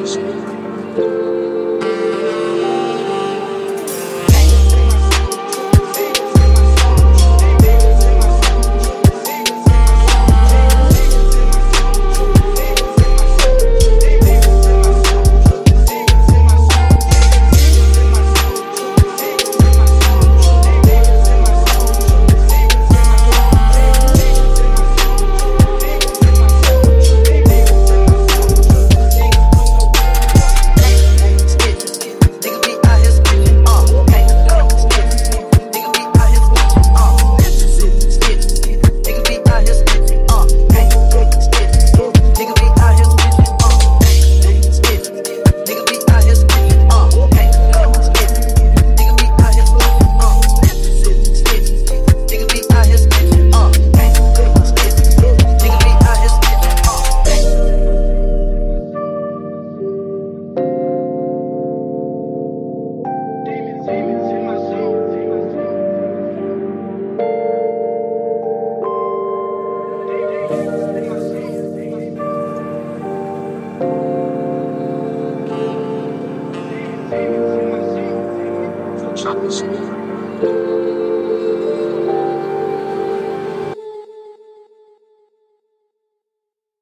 Christ. Christmas.